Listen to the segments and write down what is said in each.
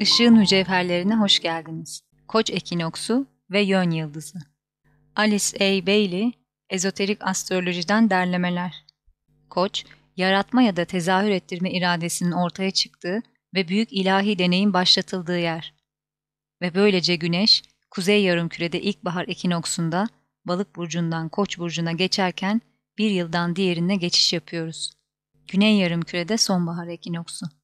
Işığın mücevherlerine hoş geldiniz. Koç ekinoksu ve yön yıldızı. Alice A. Bailey, Ezoterik Astrolojiden Derlemeler. Koç, yaratma ya da tezahür ettirme iradesinin ortaya çıktığı ve büyük ilahi deneyin başlatıldığı yer. Ve böylece güneş, kuzey yarımkürede ilkbahar ekinoksunda balık burcundan koç burcuna geçerken bir yıldan diğerine geçiş yapıyoruz. Güney yarımkürede sonbahar ekinoksu.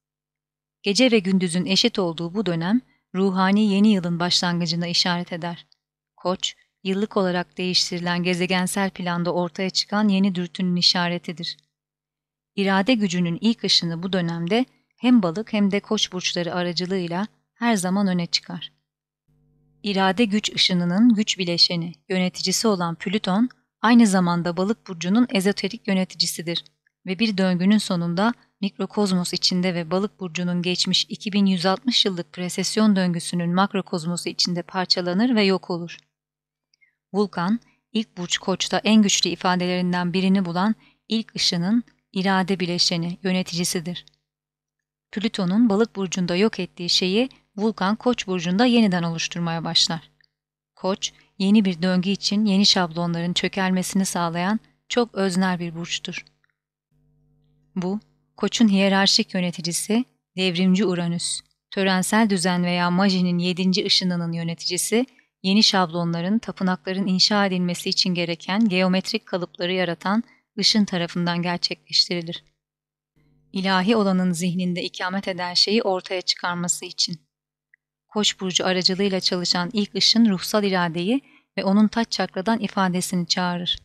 Gece ve gündüzün eşit olduğu bu dönem ruhani yeni yılın başlangıcına işaret eder. Koç, yıllık olarak değiştirilen gezegensel planda ortaya çıkan yeni dürtünün işaretidir. İrade gücünün ilk ışını bu dönemde hem balık hem de koç burçları aracılığıyla her zaman öne çıkar. İrade güç ışınının güç bileşeni, yöneticisi olan Plüton, aynı zamanda balık burcunun ezoterik yöneticisidir ve bir döngünün sonunda mikrokozmos içinde ve balık burcunun geçmiş 2160 yıllık presesyon döngüsünün makrokozmosu içinde parçalanır ve yok olur. Vulkan, ilk burç koçta en güçlü ifadelerinden birini bulan ilk ışının irade bileşeni, yöneticisidir. Plüton'un balık burcunda yok ettiği şeyi Vulkan koç burcunda yeniden oluşturmaya başlar. Koç, yeni bir döngü için yeni şablonların çökelmesini sağlayan çok öznel bir burçtur. Bu, Koç'un hiyerarşik yöneticisi devrimci Uranüs, törensel düzen veya majinin yedinci ışınının yöneticisi, yeni şablonların, tapınakların inşa edilmesi için gereken geometrik kalıpları yaratan ışın tarafından gerçekleştirilir. İlahi olanın zihninde ikamet eden şeyi ortaya çıkarması için. Koç burcu aracılığıyla çalışan ilk ışın ruhsal iradeyi ve onun taç çakradan ifadesini çağırır.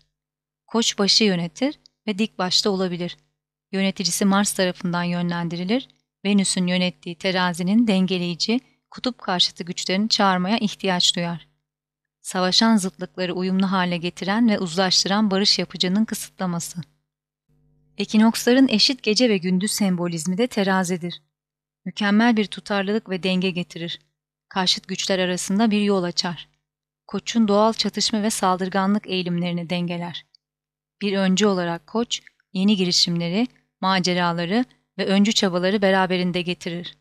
Koç başı yönetir ve dik başta olabilir yöneticisi Mars tarafından yönlendirilir, Venüs'ün yönettiği terazinin dengeleyici, kutup karşıtı güçlerini çağırmaya ihtiyaç duyar. Savaşan zıtlıkları uyumlu hale getiren ve uzlaştıran barış yapıcının kısıtlaması. Ekinoksların eşit gece ve gündüz sembolizmi de terazidir. Mükemmel bir tutarlılık ve denge getirir. Karşıt güçler arasında bir yol açar. Koç'un doğal çatışma ve saldırganlık eğilimlerini dengeler. Bir öncü olarak koç, yeni girişimleri, maceraları ve öncü çabaları beraberinde getirir.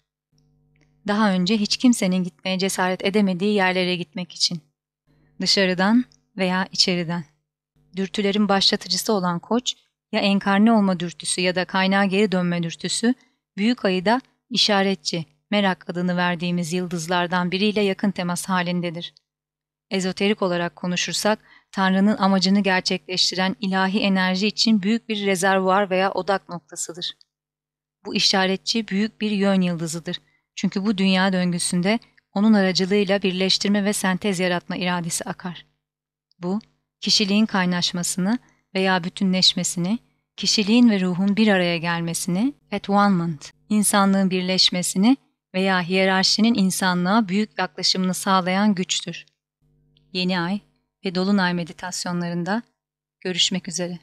Daha önce hiç kimsenin gitmeye cesaret edemediği yerlere gitmek için. Dışarıdan veya içeriden. Dürtülerin başlatıcısı olan koç, ya enkarne olma dürtüsü ya da kaynağa geri dönme dürtüsü, büyük ayıda işaretçi, merak adını verdiğimiz yıldızlardan biriyle yakın temas halindedir. Ezoterik olarak konuşursak, Tanrı'nın amacını gerçekleştiren ilahi enerji için büyük bir rezervuar veya odak noktasıdır. Bu işaretçi büyük bir yön yıldızıdır. Çünkü bu dünya döngüsünde onun aracılığıyla birleştirme ve sentez yaratma iradesi akar. Bu, kişiliğin kaynaşmasını veya bütünleşmesini, kişiliğin ve ruhun bir araya gelmesini, at one-ment, insanlığın birleşmesini veya hiyerarşinin insanlığa büyük yaklaşımını sağlayan güçtür. Yeni ay ve dolunay meditasyonlarında görüşmek üzere.